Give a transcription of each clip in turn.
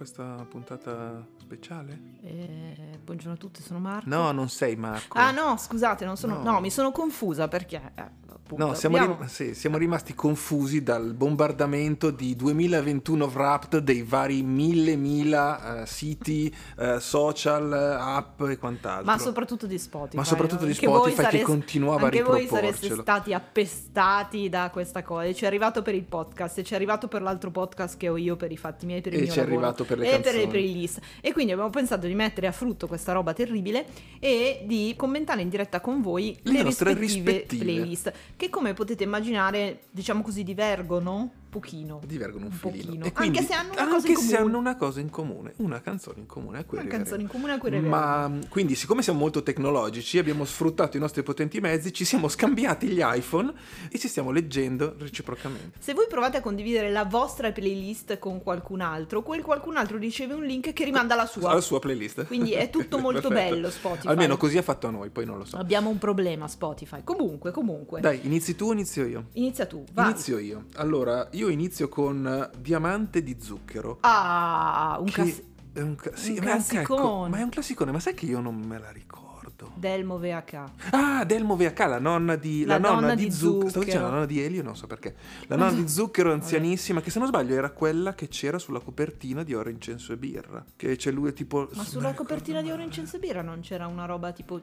questa puntata speciale? Eh, buongiorno a tutti, sono Marco. No, non sei Marco. Ah no, scusate, non sono... No. no, mi sono confusa perché... eh, appunto, No, siamo, rim- sì, siamo rimasti confusi dal bombardamento di 2021 Wrapped dei vari mille mila eh, siti, eh, social, app e quant'altro. Ma soprattutto di Spotify. Ma soprattutto di Spotify che sareste- continuava a Anche voi sareste riproporcelo. stati appestati da questa cosa. E ci è arrivato per il podcast, e ci è arrivato per l'altro podcast che ho io per i fatti miei, per il E mio ci è arrivato per le e per le canzoni. playlist. E quindi abbiamo pensato di mettere a frutto questa roba terribile e di commentare in diretta con voi Le le, nostre rispettive, rispettive. playlist. Che come potete immaginare, diciamo così, divergono pochino. Divergono un, un filino. pochino. E quindi- Anche se hanno una cosa anche in se hanno una cosa in comune, una canzone in comune a cui Una arriveremo. canzone in comune a cui arriveremo. Ma quindi, siccome siamo molto tecnologici, abbiamo sfruttato i nostri potenti mezzi, ci siamo scambiati gli iPhone e ci stiamo leggendo reciprocamente. Se voi provate a condividere la vostra playlist con qualcun altro, quel qualcun altro riceve un link che rimanda alla sua. Alla sua playlist. Quindi è tutto molto bello Spotify. Almeno così ha fatto a noi, poi non lo so. Abbiamo un problema Spotify. Comunque, comunque. Dai, inizi tu o inizio io? Inizia tu, vai. Inizio io. Allora, io inizio con Diamante di zucchero. Ah, un cass- è un, ca- sì, un ma è anche- ecco, classicone. ma è un classicone, ma sai che io non me la ricordo. Delmo VH. Ah, Delmo VH, la nonna di, La nonna nonna di, di zucchero. Stavo dicendo la nonna di Elio, non so perché. La nonna di zucchero anzianissima, che se non sbaglio era quella che c'era sulla copertina di Oro, Incenso e Birra. Che c'è lui tipo... Ma sulla copertina di mai. Oro Incenso e Birra non c'era una roba tipo...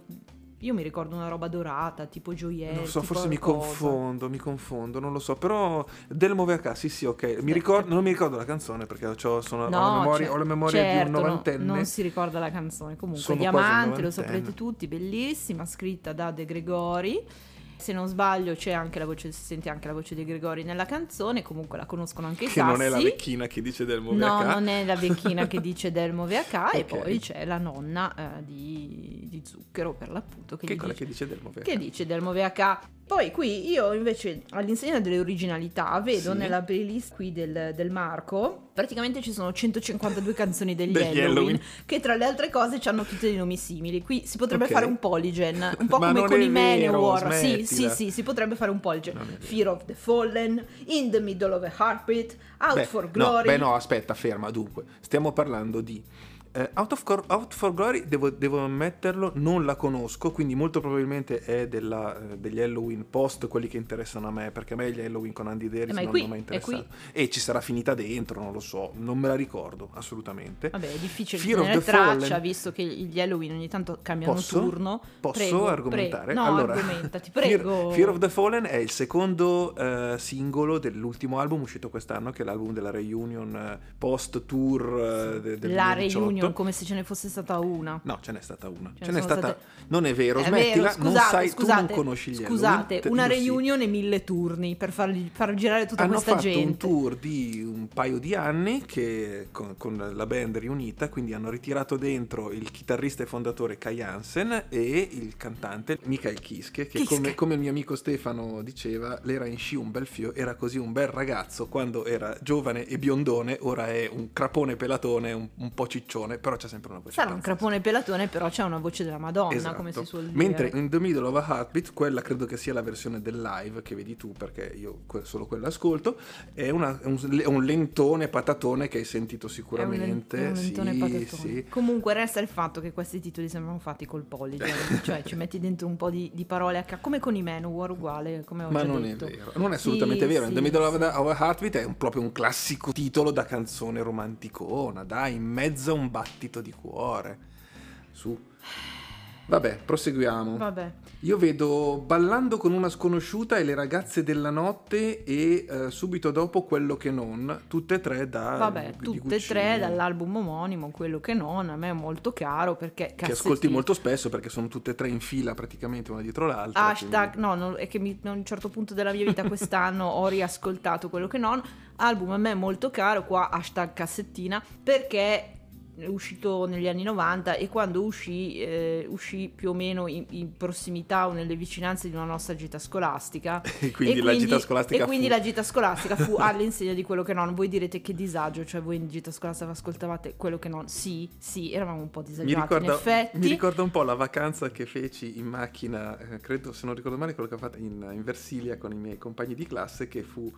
Io mi ricordo una roba dorata, tipo gioielli. Non so, forse mi cosa. confondo, mi confondo, non lo so. Però Delmo VH, sì, sì, ok. Mi ricordo, non mi ricordo la canzone perché c'ho- sono, ho, la No, memoria, cer- ho la memoria di un certo, no, novantenne. non si ricorda la canzone. Comunque, Sono Diamante, lo saprete tutti, bellissima, scritta da De Gregori. Se non sbaglio c'è anche la voce, si sente anche la voce di Gregori nella canzone, comunque la conoscono anche i Che sassi. non è la vecchina che dice Delmo No, VH. non è la vecchina che dice Delmo VH e Ok. poi c'è la nonna eh, di, di Zucchero per l'appunto che, Che dice, che dice Delmo VH. che dice Delmo VH. Poi qui io invece all'insegna delle originalità vedo Sì. nella playlist qui del, del Marco praticamente ci sono 152 canzoni degli, Degli Halloween, Halloween. che tra le altre cose hanno tutti dei nomi simili. Qui si potrebbe Ok. fare un polygen, un po' come con i Manowar. Sì, sì, sì, si potrebbe fare un polygen. Fear of the Fallen, In the Middle of a Heartbeat, Out Beh, for no, Glory. beh, no, aspetta, ferma. Dunque, stiamo parlando di. Eh, Out, of Cor- Out for Glory, devo, devo ammetterlo, non la conosco, quindi molto probabilmente è della, eh, degli Halloween post, quelli che interessano a me, perché a me gli Halloween con Andy Davis Eh, non qui, hanno mai interessato. E ci sarà finita dentro, non lo so, non me la ricordo assolutamente. Vabbè, è difficile Fear tenere traccia, Fallen. visto che gli Halloween ogni tanto cambiano Posso? turno. Posso Prego, argomentare? prego. No, allora, argomentati, Fear- prego. Fear, of the Fallen è il secondo eh, singolo dell'ultimo album uscito quest'anno, che è l'album della reunion eh, post tour eh, de- del La 2018. reunion, come se ce ne fosse stata una. No, ce n'è stata una. Ce Ce, n'è stata. state- Non è vero, È smettila. vero, non scusate, sai, scusate, tu non conosci gli Scusate, Halloween, una reunion e mille turni per fargli- far girare tutta Hanno questa fatto gente. un tour di un paio di anni che, con, con la band riunita, quindi hanno ritirato dentro il chitarrista e fondatore Kai Hansen e il cantante Michael Kiske, che Kiske. come, come il mio amico Stefano diceva, l'era in sci un bel fio, era così un bel ragazzo quando era giovane e biondone, ora è un crapone pelatone, un, un po' ciccione, però c'è sempre una voce Sarà un crapone pelatone, però c'è una voce della Madonna, Esatto. come si suol dire. Mentre in The Middle of a Heartbeat, quella credo che sia la versione del live che vedi tu, perché io solo quella ascolto, è, una- un, un lentone patatone che hai sentito sicuramente. è un lentone sì, patatone. sì. Comunque resta il fatto che questi titoli sembrano fatti col polygon, cioè ci metti dentro un po' di, di parole a ca- come con i Manowar uguale, come ho Ma non detto. è vero, non è assolutamente Sì, vero. In The sì, Middle sì. of a Heartbeat è un- proprio un classico titolo da canzone romanticona, dai, in mezzo a un battito di cuore. Su. Vabbè, proseguiamo. Vabbè. Io vedo Ballando con una sconosciuta e Le ragazze della notte e eh, subito dopo Quello che non, tutte e tre da Vabbè, tutte e tre dall'album omonimo, quello che non, a me è molto caro perché che ascolti molto spesso perché sono tutte e tre in fila praticamente una dietro l'altra. Hashtag, quindi- no, no, è che mi- a un certo punto della mia vita quest'anno ho riascoltato quello che non, album a me molto caro, qua hashtag cassettina, perché uscito negli anni 90 e quando uscì, eh, uscì più o meno in, in prossimità o nelle vicinanze di una nostra gita scolastica. E quindi la gita scolastica e quindi fu- la gita scolastica fu all'insegna di quello che non. Voi direte che disagio, cioè voi in gita scolastica ascoltavate quello che non. Sì, sì, eravamo un po' Mi disagiati in effetti. mi ricorda un po' la vacanza che feci in macchina, eh, credo se non ricordo male quello che ho fatto in, in Versilia con i miei compagni di classe, che fu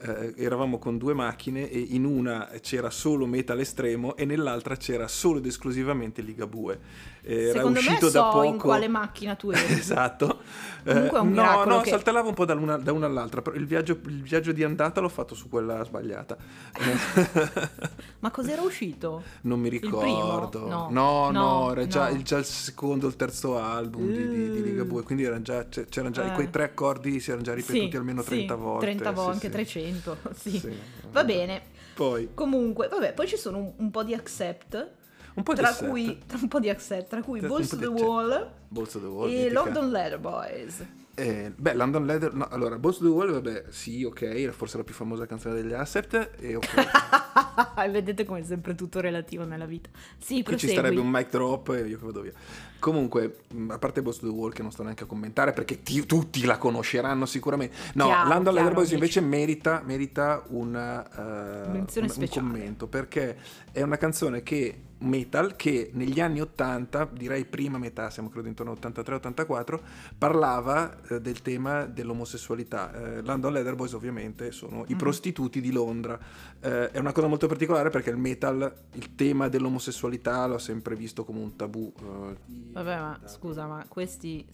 eh, eravamo con due macchine e in una c'era solo metal estremo e nell'altra c'era solo ed esclusivamente Ligabue. Eh, era uscito me so da poco. in quale macchina tu eri. esatto. Eh, Comunque è un no, no, che... saltellavo un po' da una, da una all'altra, però il viaggio, il viaggio, di andata l'ho fatto su quella sbagliata. Ma cos'era uscito? Non mi ricordo. No. no, no, no, era già. Il, già il secondo, il terzo album di, di, di mm. Ligabue, quindi già, c'erano già eh. quei tre accordi si erano già ripetuti sì, almeno 30 sì, volte. 30 volte, sì, anche 300 argomento, sì. sì. Va bene. Poi. Comunque, vabbè, poi ci sono un, un po' di accept. Un po' di tra accept. Cui, tra un po' di accept, tra cui Balls to the Wall, Balls to the Wall e mitica. London Leather Boys. Eh, beh, London Leather, no, allora, Balls to the Wall, vabbè, sì, ok, forse la più famosa canzone degli Accept, e ok. Vedete come è sempre tutto relativo nella vita. Sì, Qui ci starebbe un mic drop e io che vado via. Comunque, mh, a parte Boss to the Wall che non sto neanche a commentare perché ti- tutti la conosceranno sicuramente. No, Chiaro, London chiaro, Leather Boys amici. invece merita, merita una, eh, Menzione un- un speciale. commento perché è una canzone che metal che negli anni 80, direi prima metà, siamo credo intorno a 83-84, parlava eh, del tema dell'omosessualità. Eh, London Leather Boys ovviamente sono i Mhm. prostituti di Londra. Eh, è una cosa molto particolare perché il metal, il tema dell'omosessualità l'ho sempre visto come un tabù. eh, Vabbè, ma scusa, ma questi,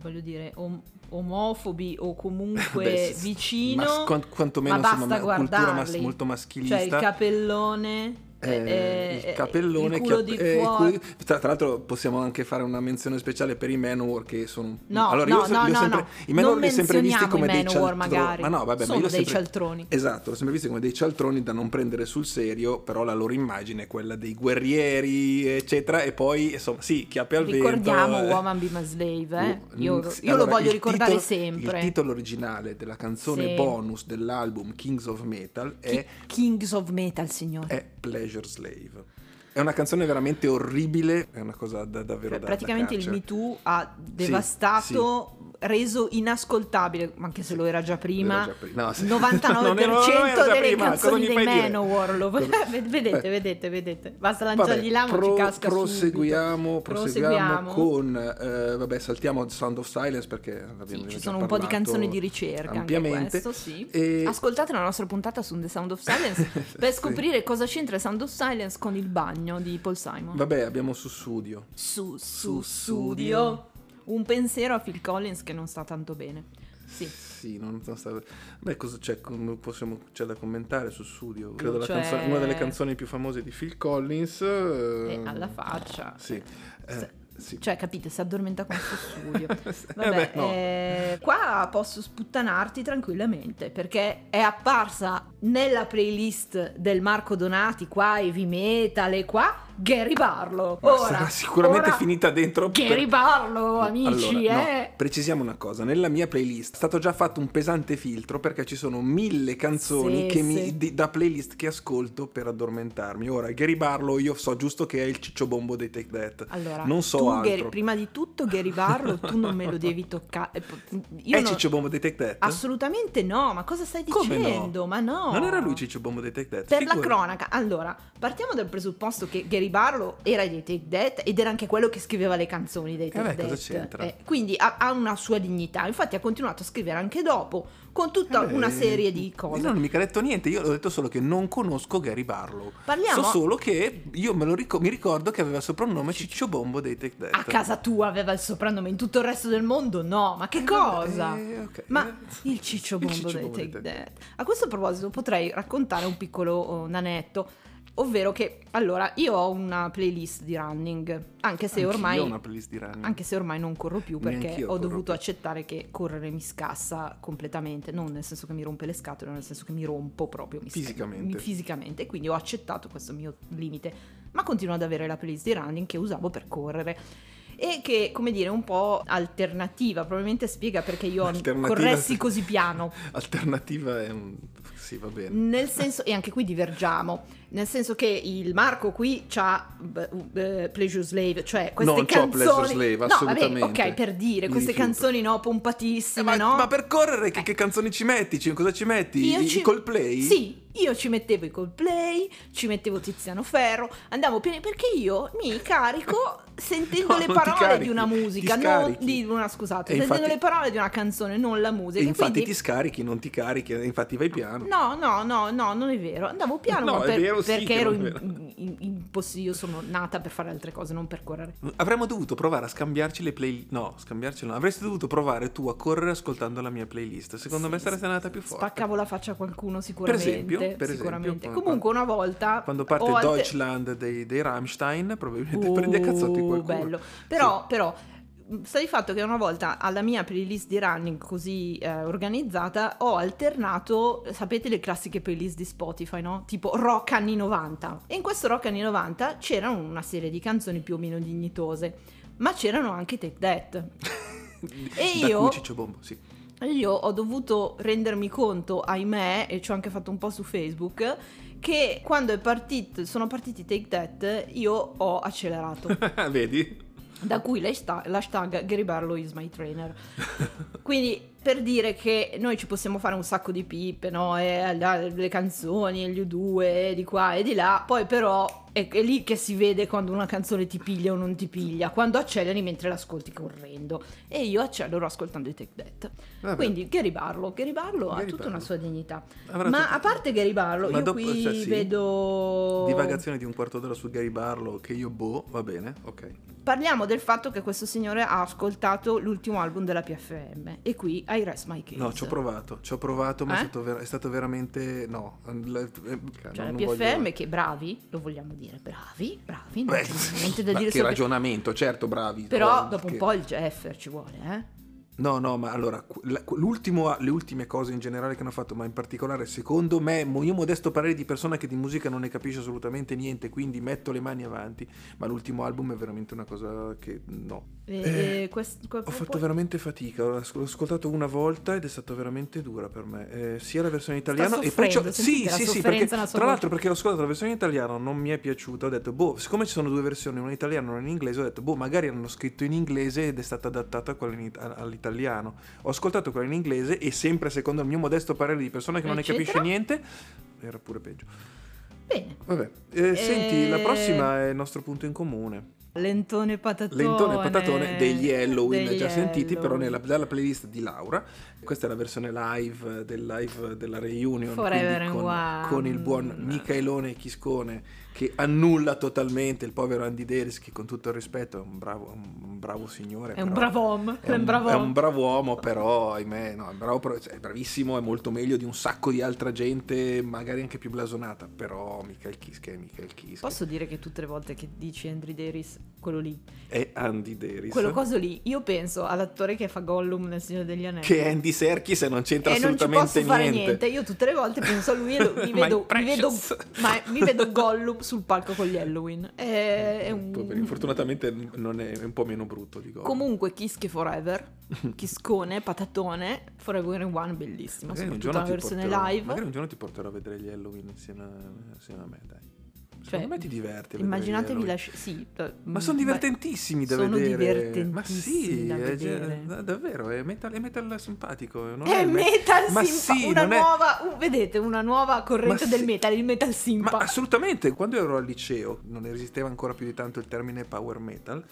voglio dire, om- omofobi o comunque Beh, vicino... mas- quan- quantomeno ma insomma, basta ma- cultura mas- guardarli. molto maschilista. Cioè il capellone... Eh, eh, il capellone il che di eh, cui- tra, tra l'altro possiamo anche fare una menzione speciale per i Manowar che sono No, allora no, io, so- no, li ho no, sempre, no. i Manowar li ho sempre visti come dei cialtroni magari. ma no vabbè Sono ma io ho dei sempre, cialtroni. esatto l'ho sempre visti come dei cialtroni da non prendere sul serio però la loro immagine è quella dei guerrieri eccetera e poi insomma sì chiappe al Ricordiamo vento eh. Woman Be My Slave, eh? Uh, Io, mm, io allora, lo voglio ricordare titolo- sempre. Il titolo originale della canzone Sì. bonus dell'album Kings of Metal è, Kings of Metal, signore. è Pleasure Slave. È una canzone veramente orribile, è una cosa da, davvero Cioè, da praticamente da il. Me Too ha devastato, reso inascoltabile, anche se lo era già prima. Era già prima. No, sì. 99% Non era- non era già delle prima, canzoni dei? Manowar lo- vedete, vedete, vedete. Basta lanciargli là, ma pro- ci casca proseguiamo, subito. proseguiamo con eh, vabbè, saltiamo Sound of Silence perché abbiamo Sì, ci sono un po' di canzoni di ricerca anche ampiamente. questo, sì. E- Ascoltate la nostra puntata su The Sound of Silence per Sì. scoprire cosa c'entra Sound of Silence con il bagno di Paul Simon. Vabbè, abbiamo Sussudio. Su, Su su, studio. Un pensiero a Phil Collins che non sta tanto bene. Sì. Sì, non, non sta... Beh, cosa c'è, possiamo- c'è da commentare su Studio? Credo la Cioè- canzone- una delle canzoni più famose di Phil Collins. E eh, alla faccia. Sì. eh, sì. Cioè, capite, si addormenta con questo studio. Eh Vabbè, beh, no. eh, qua posso sputtanarti tranquillamente perché è apparsa nella playlist del Marco Donati, qua Heavy Metal e qua Gary Barlow. Ora, sarà sicuramente ora, finita dentro per- Gary Barlow, amici, Allora, no, eh. precisiamo una cosa, nella mia playlist è stato già fatto un pesante filtro perché ci sono mille canzoni Sì, che mi- sì. di- da playlist che ascolto per addormentarmi. Ora, Gary Barlow io so giusto che è il ciccio bombo dei Take That. Allora, non so tu, altro. Gary- prima di tutto Gary Barlow tu non me lo devi toccare. Io è non- ciccio bombo dei Take That? Assolutamente no, ma cosa stai Come no? dicendo? Ma no. Non era lui ciccio bombo dei Take That? Per Figurati. la cronaca, allora, partiamo dal presupposto che Gary Barlow era dei Take That ed era anche quello che scriveva le canzoni dei Take beh, cosa That. c'entra? Eh, quindi ha, ha una sua dignità. Infatti ha continuato a scrivere anche dopo, con tutta Eh una serie di Io cose. non ho mica detto niente, io ho detto solo che non conosco Gary Barlow. Parliamo- So solo che io me lo ricor- mi ricordo che aveva il soprannome Ciccio Bombo dei Take That. A casa tua aveva il soprannome, in tutto il resto del mondo no, ma che Eh, cosa? eh, ok. Ma Eh, il ciccio il bombo ciccio dei bombo Take Take That. A questo proposito potrei raccontare un piccolo oh, nanetto, ovvero che allora io ho una playlist di running, anche se ormai ho una playlist di running. anche se ormai non corro più perché Neanch'io ho dovuto più. accettare che correre mi scassa completamente, non nel senso che mi rompe le scatole, nel senso che mi rompo proprio mi Fisicamente. mi- fisicamente, quindi ho accettato questo mio limite, ma continuo ad avere la playlist di running che usavo per correre e che, come dire, è un po' alternativa, probabilmente spiega perché io corressi sì. così piano. Alternativa è un... Sì, va bene. Nel senso, e anche qui divergiamo. Nel senso che il Marco qui c'ha b- Pleasure Slave, cioè queste Non canzoni... Pleasure Slave, no, vabbè, assolutamente. ok, per dire, Mi queste rifiuto. canzoni no, Eh, pompatissime, ma, no? ma per correre che, che canzoni ci metti? Ci- cosa ci metti? Io I, ci- i Coldplay? Sì, io ci mettevo i Coldplay, ci mettevo Tiziano Ferro, andavo pieni perché io mi carico sentendo No, le non parole carichi, di una musica, non di una scusate, E sentendo infatti- le parole di una canzone, non la musica. E infatti quindi- ti scarichi, non ti carichi, infatti vai piano. No, no, no, no, non è vero. Andavo piano No, ma è per- vero, perché ero in, in- in posti- io sono nata per fare altre cose, non per correre. Avremmo dovuto provare a scambiarci le playlist. No, scambiarci no. Avresti dovuto provare tu a correre ascoltando la mia playlist. Secondo me Sì, saresti andata più forte. Spaccavo la faccia a qualcuno sicuramente. esempio, per sicuramente. esempio, Comunque una volta Quando parte Deutschland dei, dei Rammstein, probabilmente Oh, prendi a cazzotti qualcuno. bello. Però, però mh, sta di fatto che una volta alla mia playlist di running così eh, organizzata ho alternato, sapete le classiche playlist di Spotify, no? Tipo rock anni 90. E in questo rock anni 90 c'erano una serie di canzoni più o meno dignitose, ma c'erano anche Take That. E da io- Ciccio Bombo, sì. Io ho dovuto rendermi conto, ahimè, e ci ho anche fatto un po' su Facebook, che quando è partito, sono partiti Take That, io ho accelerato. Vedi? Da cui l'hashta- l'hashtag Gary Barlow is my trainer. Quindi per dire che noi ci possiamo fare un sacco di pippe, no? E la- le canzoni, gli U2, di qua e di là, poi però è, è lì che si vede quando una canzone ti piglia o non ti piglia, quando acceleri mentre l'ascolti correndo. E io accelero ascoltando i Take That. Vabbè. Quindi Gary Barlow, Gary Barlow ha tutta Barlow. una sua dignità. Avrà Ma tutto- a parte Gary Barlow, Ma io dopo- qui cioè, sì. vedo... Divagazione di un quarto d'ora su Gary Barlow che io boh, va bene, ok. Parliamo del fatto che questo signore ha ascoltato l'ultimo album della PFM e qui I rest my case. No, ci ho provato, ci ho provato, ma è, Eh? stato ver- è stato veramente... no. l- eh, Cioè non la voglio- PFM che bravi, lo vogliamo dire, bravi, bravi, non Beh, c'è niente da ma dire che solo che- ragionamento, certo, bravi. Però Oh, dopo un che- po' il Jeffer ci vuole, eh? No, no, ma allora, la- le ultime cose in generale che hanno fatto, ma in particolare secondo me, mo- io modesto parere di persona che di musica non ne capisce assolutamente niente, quindi metto le mani avanti, ma l'ultimo album è veramente una cosa che no. Eh, quest- que- Ho fatto poi- veramente fatica, l'ho as- l'ho ascoltato una volta ed è stata veramente dura per me, eh, sia la versione italiana e poi c'ho- sì, sì, sì, perché tra l'altro perché ho ascoltato la versione italiana, non mi è piaciuta, ho detto boh, siccome ci sono due versioni, una in italiano e una in inglese, ho detto boh, magari hanno scritto in inglese ed è stata adattata quella in all'italiano. Ho ascoltato quella in inglese e sempre secondo il mio modesto parere di persona che non ne Eccetera. capisce niente, era pure peggio. Bene, Vabbè, eh, senti, la Eh, prossima è il nostro punto in comune. Lentone patatone. Lentone e patatone degli Halloween degli già sentiti, però Halloween. nella, dalla playlist di Laura. Questa è la versione live del live della reunion con, con il buon Michaelone Chiscone che annulla totalmente il povero Andy Deris che con tutto il rispetto è un bravo, un bravo signore. È un però- brav'uomo, è un, bravo è un bravo uomo, però ahimè, no, è, bravo, cioè, è bravissimo, è molto meglio di un sacco di altra gente, magari anche più blasonata. Però Michael Kiske è Michael Kiske. Posso dire che tutte le volte che dici Andrew Daris, quello lì, È Andy Deris. quello coso lì, io penso all'attore che fa Gollum nel Signore degli Anelli. che è Andy Serkis e non c'entra e non assolutamente fare niente. niente. Io tutte le volte penso a lui e lo- mi, vedo, mi, vedo, ma mi vedo Gollum sul palco con gli Halloween. È, è un... Poverino, fortunatamente non è, è un po' meno brutto di Gollum. Comunque Kiske Forever, Chiscone, Patatone, Forever in One, bellissimo, Magari soprattutto la versione porterò, live. magari un giorno ti porterò a vedere gli Halloween insieme a, insieme a me, dai. Cioè, Secondo me ti diverti. Immaginatevi la... Halloween. sc- Sì, Ma sono divertentissimi da sono vedere. divertentissimi Ma sì, da è, da- davvero, è metal, è metal simpatico. Non È me- metal ma simpa, sì, una non è- nuova, uh, vedete, una nuova corrente Ma del sì. metal, il metal Ma simpa. assolutamente, quando ero al liceo non esisteva ancora più di tanto il termine power metal.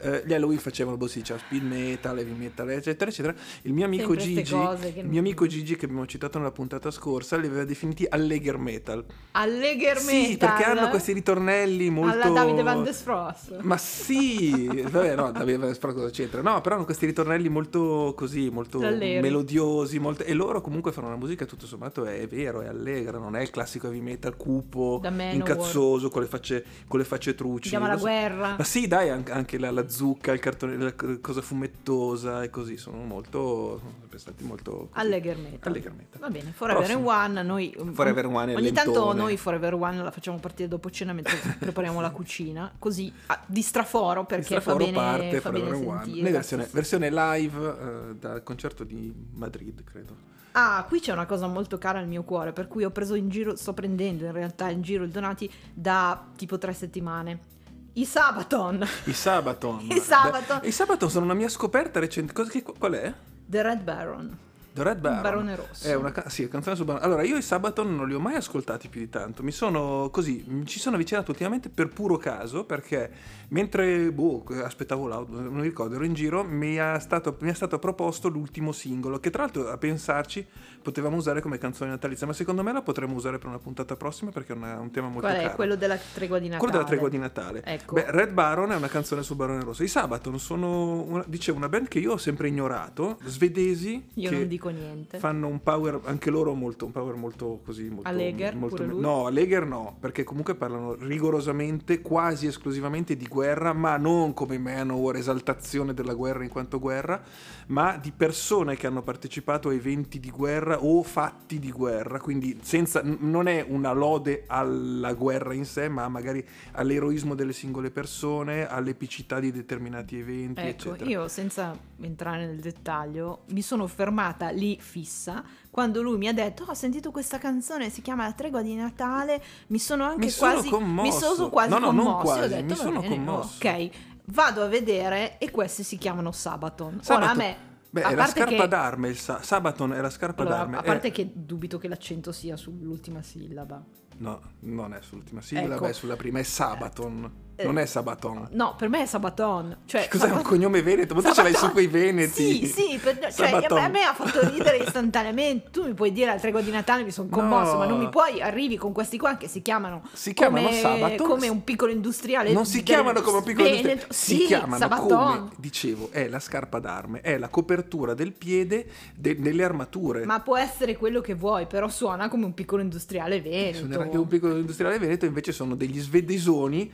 Eh, gli Halloween facevano sì, c'era speed metal, heavy metal, eccetera, eccetera. Il mio amico Sempre Gigi, che il mio amico Gigi che abbiamo citato nella puntata scorsa, li aveva definiti allegher metal. Allegher Sì, metal. perché hanno questi ritornelli molto Alla Davide Van der Frost. Ma sì, vabbè, no, Davide Van der Frost cosa c'entra? No, però hanno questi ritornelli molto così, molto Allegri. melodiosi, molto... e loro comunque fanno una musica tutto sommato è, vero, è allegra, non è il classico heavy metal cupo, incazzoso, con le facce, con le facce truci. Chiama La so- Guerra. Ma sì, dai, anche, anche la, la la zucca, il cartone, la cosa fumettosa e così, sono molto, sono stati molto... così. Metal. Va bene, Forever Prossimo. One, noi Forever One ogni tanto lentone. noi Forever One la facciamo partire dopo cena mentre prepariamo la cucina, così ah, di straforo perché Il straforo fa bene, parte fa Forever bene One. sentire. Versione, versione live eh, dal concerto di Madrid, credo. Ah, qui c'è una cosa molto cara al mio cuore, per cui ho preso in giro, sto prendendo in realtà in giro i donati da tipo tre settimane. I Sabaton, I Sabaton. I Sabaton. Beh, I Sabaton sono una mia scoperta recente. Cosa, che- qual è? The Red Baron, The Red Baron. Barone Rosso. È una ca- sì, canzone su Baron. Allora, io i Sabaton non li ho mai ascoltati più di tanto. Mi sono così, mi ci sono avvicinato ultimamente per puro caso perché mentre boh, aspettavo l'auto, non mi ricordo, ero in giro, mi è, stato, mi è stato proposto l'ultimo singolo che tra l'altro a pensarci potevamo usare come canzone natalizia, ma secondo me la potremmo usare per una puntata prossima perché è una- un tema molto Qual è? caro. Quello della tregua di Natale. Quello della tregua di Natale. Ecco. Beh, Red Baron è una canzone su Barone Rosso. I Sabaton sono, una, dicevo, una band che io ho sempre ignorato, svedesi, Io che non dico niente. fanno un power, anche loro molto, un power molto così, molto... Allegher, molto pure lui? No, Allegher no, perché comunque parlano rigorosamente, quasi esclusivamente di guerra, ma non come Manowar, esaltazione della guerra in quanto guerra, ma di persone che hanno partecipato a eventi di guerra o fatti di guerra, quindi senza, non è una lode alla guerra in sé, ma magari all'eroismo delle singole persone, all'epicità di determinati eventi, Ecco, eccetera. io senza entrare nel dettaglio mi sono fermata lì fissa quando lui mi ha detto "Oh, ho sentito questa canzone, si chiama La tregua di Natale, mi sono anche Mi sono quasi commosso. mi sono quasi No, no, non commosso". Io ho quasi, detto, mi "Va sono bene, commosso. Ok, vado a vedere e questi si chiamano Sabaton. Ora a Sabaton- me Beh, a è la scarpa che- d'arme, il sa- Sabaton è la scarpa allora, d'arme. a è- parte che dubito che l'accento sia sull'ultima sillaba. No, non è sull'ultima sigla, Ecco. è sulla prima, è Sabaton, non è Sabaton. No, per me è Sabaton. Cioè, Che cos'è un Sabaton- cognome veneto? Ma tu ce l'hai su quei veneti? Sì, sì, per- cioè, a me ha fatto ridere istantaneamente. Tu mi puoi dire al tregua di Natale mi sono commosso, No. ma non mi puoi arrivi con questi qua che si chiamano Si chiamano come, Sabaton. come un piccolo industriale. Non si chiamano come un piccolo Veneto. industriale, si Sì, chiamano Sabaton. come, dicevo, è la scarpa d'arme, è la copertura del piede de- delle armature. Ma può essere quello che vuoi, però suona come un piccolo industriale veneto. Sono anche un piccolo industriale veneto, invece sono degli svedesoni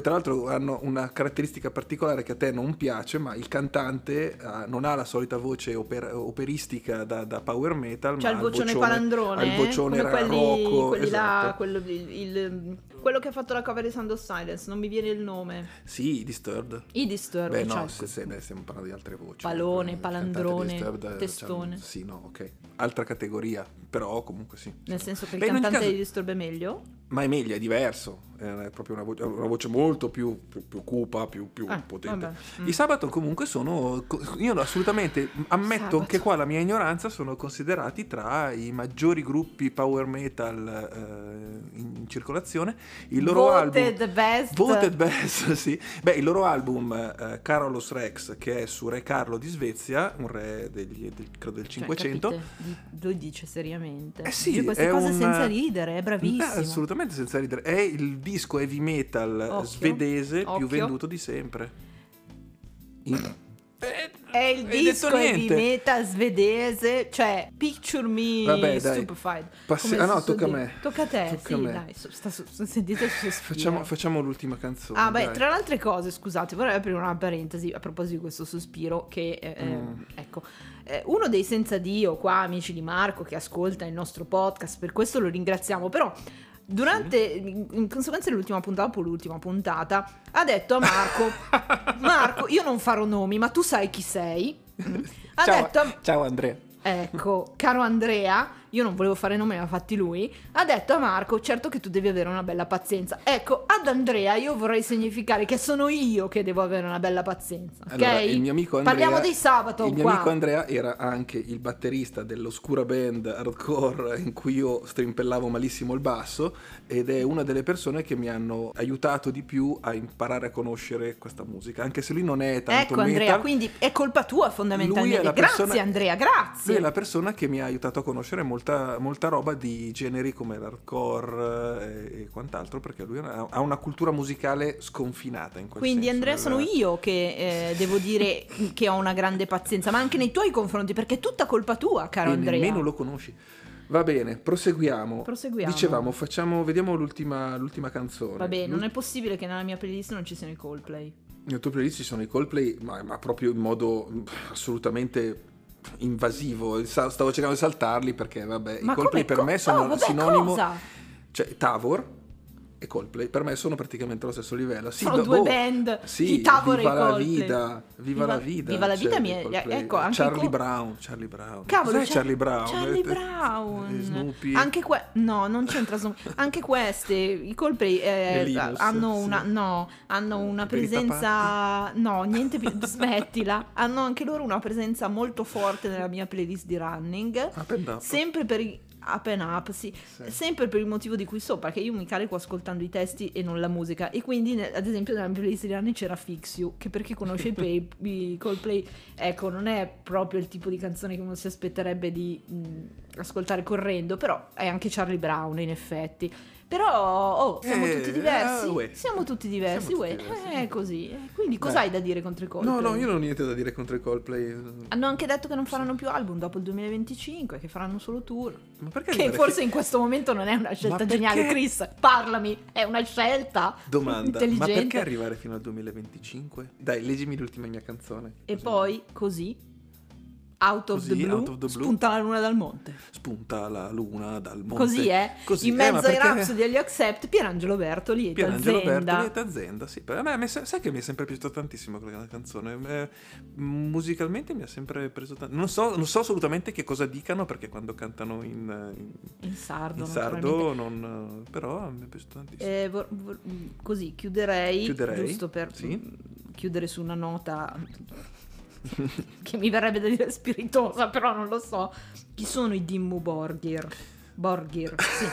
tra l'altro hanno una caratteristica particolare che a te non piace, ma il cantante eh, non ha la solita voce oper- operistica da, da power metal, C'ha ma il ha vocione palandrone, ha il vocione come quelli, rocco, quelli là, esatto. quello, il- il- quello che ha fatto la cover di Sound of Silence, non mi viene il nome. Sì, i Disturbed. I Disturbed, Beh, cioè, no, se, se- beh, stiamo parlando di altre voci. Palone, Il cantante palandrone, Disturbed, eh, testone. c'ha- sì, no, ok. Altra categoria, però comunque sì. nel senso che il Beh, ogni cantante caso- di Disturb è meglio. Ma è meglio, è diverso. È proprio una voce, una voce molto più, più, più cupa, più, più Ah, potente. Mm. I Sabaton comunque sono. Io assolutamente ammetto Sabaton. che qua la mia ignoranza sono considerati tra i maggiori gruppi power metal eh, in circolazione. Il loro Voted album. best. Voted best, sì. Beh, il loro album eh, Carolus Rex, che è su Re Carlo di Svezia, un re degli, del- credo del Cioè, 500. capite? Di- lo dice seriamente. Eh sì, Dice queste è cose un- senza ridere, è bravissimo. Eh, assolutamente senza ridere. È il disco heavy metal Occhio, svedese più occhio. venduto di sempre. In- Eh, È il disco heavy metal svedese, cioè Picture Me Vabbè, dai. Stupefied. Passi- ah, no, tocca a me. Tocca a te, Tocca sì, me. dai, so- sta, so- sentite. Facciamo, facciamo l'ultima canzone. Ah, beh, dai. tra le altre cose, scusate, vorrei aprire una parentesi a proposito di questo sospiro. Che, eh, eh, Mm. ecco, eh, uno dei senza Dio, qua, amici di Marco, che ascolta il nostro podcast, per questo lo ringraziamo. Però, durante, in, conseguenza dell'ultima puntata, dopo l'ultima puntata, ha detto a Marco: Marco, io non farò nomi, ma tu sai chi sei. Ha ciao, detto ciao Andrea. Ecco, caro Andrea, io non volevo fare nome, ma fatti lui, ha detto a Marco, certo che tu devi avere una bella pazienza. Ecco, ad Andrea io vorrei significare che sono io che devo avere una bella pazienza, ok? Allora, il mio amico Andrea, Parliamo di sabato Il mio qua. amico Andrea era anche il batterista dell'oscura band hardcore in cui io strimpellavo malissimo il basso ed è una delle persone che mi hanno aiutato di più a imparare a conoscere questa musica, anche se lui non è tanto Ecco Andrea, metal. quindi è colpa tua Lui fondamentalmente. la Grazie persona- Andrea, Lui grazie. è la persona che mi ha aiutato a conoscere molta, molta roba di generi come l'hardcore eh, e, quant'altro, perché lui ha ha una cultura musicale sconfinata in quel Quindi senso, Andrea sono io che eh, devo dire che ho una grande pazienza, ma anche nei tuoi confronti, perché è tutta colpa tua, caro e Andrea. nemmeno lo conosci. Va bene, proseguiamo. Proseguiamo. Dicevamo, facciamo, vediamo l'ultima, l'ultima canzone. Vabbè, non L'ul- è possibile che nella mia playlist non ci siano i Coldplay. Nel tuo playlist ci sono i Coldplay, ma, ma proprio in modo pff, assolutamente invasivo. Stavo cercando di saltarli perché, vabbè, Ma i come per co- me sono oh, vabbè, sinonimo. cosa? Cioè, Tavor e Coldplay per me sono praticamente allo stesso livello. Sì, Sono due boh, band, Sì, viva i la Coldplay. vita, viva, la vita. Viva la vita mi è- i Coldplay. ecco, anche Charlie co- Brown, Charlie Brown. Cavolo, Char- Charlie Brown? Charlie Eh, Brown. eh, Snoopy. Anche que- no, non c'entra Snoopy. Anche queste, i Coldplay eh, Linus, hanno sì. una no, hanno una presenza no, niente più smettila. Hanno anche loro una presenza molto forte nella mia playlist di running. Up. Sempre per i up and up, sì. Sì. Sempre per il motivo di cui so, perché io mi carico ascoltando i testi e non la musica. E quindi, ad esempio, nella playlist di anni c'era Fix You, che per chi conosce i, play, i Coldplay, ecco, non è proprio il tipo di canzone che uno si aspetterebbe di mh, ascoltare correndo, però è anche Charlie Brown, in effetti. Però, oh, siamo Eh, tutti diversi. uè. siamo tutti diversi, Siamo tutti diversi. È così. Eh, Quindi, Beh. cos'hai da dire contro i Coldplay? No, no, io non ho niente da dire contro i Coldplay. Hanno anche detto che non faranno più album dopo il 2025, che faranno solo tour. Ma perché Che forse fi- in questo momento non è una scelta geniale. Chris, parlami, è una scelta Domanda, ma intelligente. perché arrivare fino al 2025? Dai, leggimi l'ultima mia canzone. E poi, così, out of, Così, the, blue, out of the blue. spunta la luna dal monte. Spunta la luna dal monte. Così è. Così, in eh, mezzo ma ai perché- Rhapsody agli Accept, Pierangelo Bertoli e Pierangelo Zenda. Bertoli e Tazenda, sì. Per me, sai che mi è sempre piaciuta tantissimo quella canzone. Eh, musicalmente mi ha sempre preso tanto. Non so, non so assolutamente che cosa dicano perché quando cantano in, in- In sardo, in sardo, non, però mi è piaciuto tantissimo. Eh, vor- vor- così chiuderei, Chiuderei, giusto per sì. mm, chiudere su una nota che mi verrebbe da dire spiritosa, però non lo so. Chi sono i Dimmu Borgir? Borgir, sì.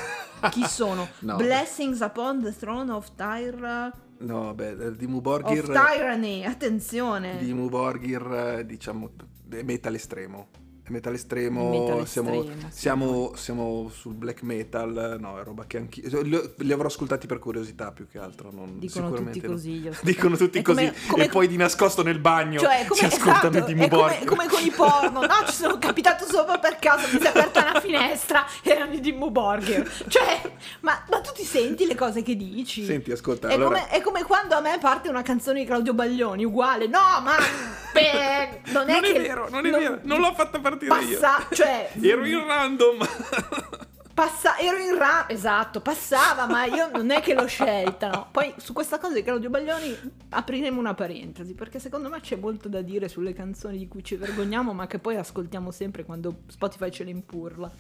Chi sono? No. Blessings upon the throne of Tyra No, beh, di of Muborgir. Tyranny, attenzione. Di Muborgir, eh, diciamo, è metal estremo. Metal estremo. Metal siamo, estremo, siamo, siamo sul black metal. No, è roba che anch'io. Li, avrò ascoltati per curiosità più che altro. Non, Dicono sicuramente tutti così. Dicono tutti come- così. come- e poi di nascosto nel bagno Cioè, come, si ascoltano esatto, di è come, come con i porno, no? Ci sono capitato sopra per caso, mi si è aperta una finestra, erano i Dimmu Borgir. Cioè, ma, ma tu ti senti le cose che dici? Senti, ascolta, È, allora- come, è come quando a me parte una canzone di Claudio Baglioni, uguale. No, ma beh, non è Non è vero, non è vero, non l'ho fatta partire io. passa, cioè Ero in random. passa, ero in ra, esatto, passava, ma io non è che l'ho scelta, no. Poi su questa cosa di Claudio Baglioni apriremo una parentesi, perché secondo me c'è molto da dire sulle canzoni di cui ci vergogniamo, ma che poi ascoltiamo sempre quando Spotify ce le impurla.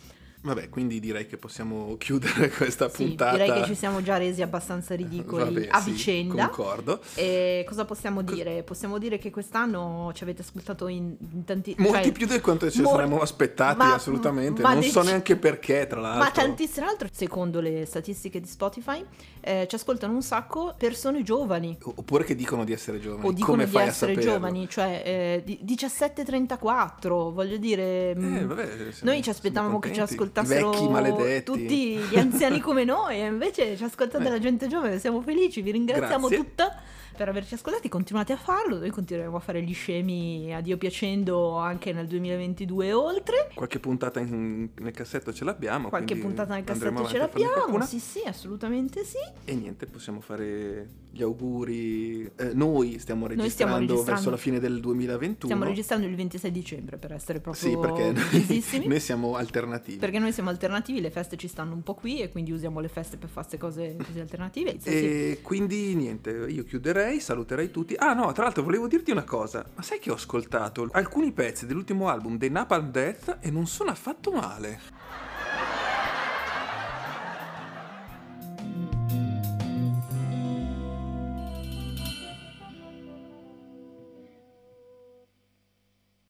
Vabbè, quindi direi che possiamo chiudere questa Sì, puntata. direi che ci siamo già resi abbastanza ridicoli Vabbè, a sì, vicenda. Concordo. E cosa possiamo dire? Possiamo dire che quest'anno ci avete ascoltato in, in tanti Molti cioè, più di quanto ci mol- saremmo aspettati, ma- assolutamente. ma non so dec- neanche perché, tra l'altro. Ma tantissime, l'altro, secondo le statistiche di Spotify, eh, ci ascoltano un sacco persone giovani. Oppure che dicono di essere giovani. O dicono Come di essere giovani, cioè eh, di- 17-34, voglio dire. mm, Eh, vabbè, noi ci aspettavamo che ci contenti. Ascoltassero vecchi maledetti. tutti gli anziani come noi, e invece ci ascolta Eh. della gente giovane, siamo felici, vi ringraziamo Grazie. tutta per averci ascoltati, continuate a farlo, noi continueremo a fare gli scemi a Dio piacendo anche nel 2022 e oltre. Qualche puntata in- nel cassetto ce l'abbiamo. Qualche puntata nel cassetto ce l'abbiamo, sì sì, assolutamente sì. E niente, possiamo fare gli auguri. Eh, noi stiamo registrando, Noi stiamo registrando. verso la fine del 2021. Stiamo registrando il 26 dicembre per essere proprio Sì, perché noi, noi siamo alternativi. Perché noi siamo alternativi, le feste ci stanno un po' qui e quindi usiamo le feste per fare queste cose così alternative. Sì, sì. E quindi niente, io chiuderei, saluterei tutti. Ah no, tra l'altro volevo dirti una cosa, ma sai che ho ascoltato alcuni pezzi dell'ultimo album dei Napalm Death e non sono affatto male.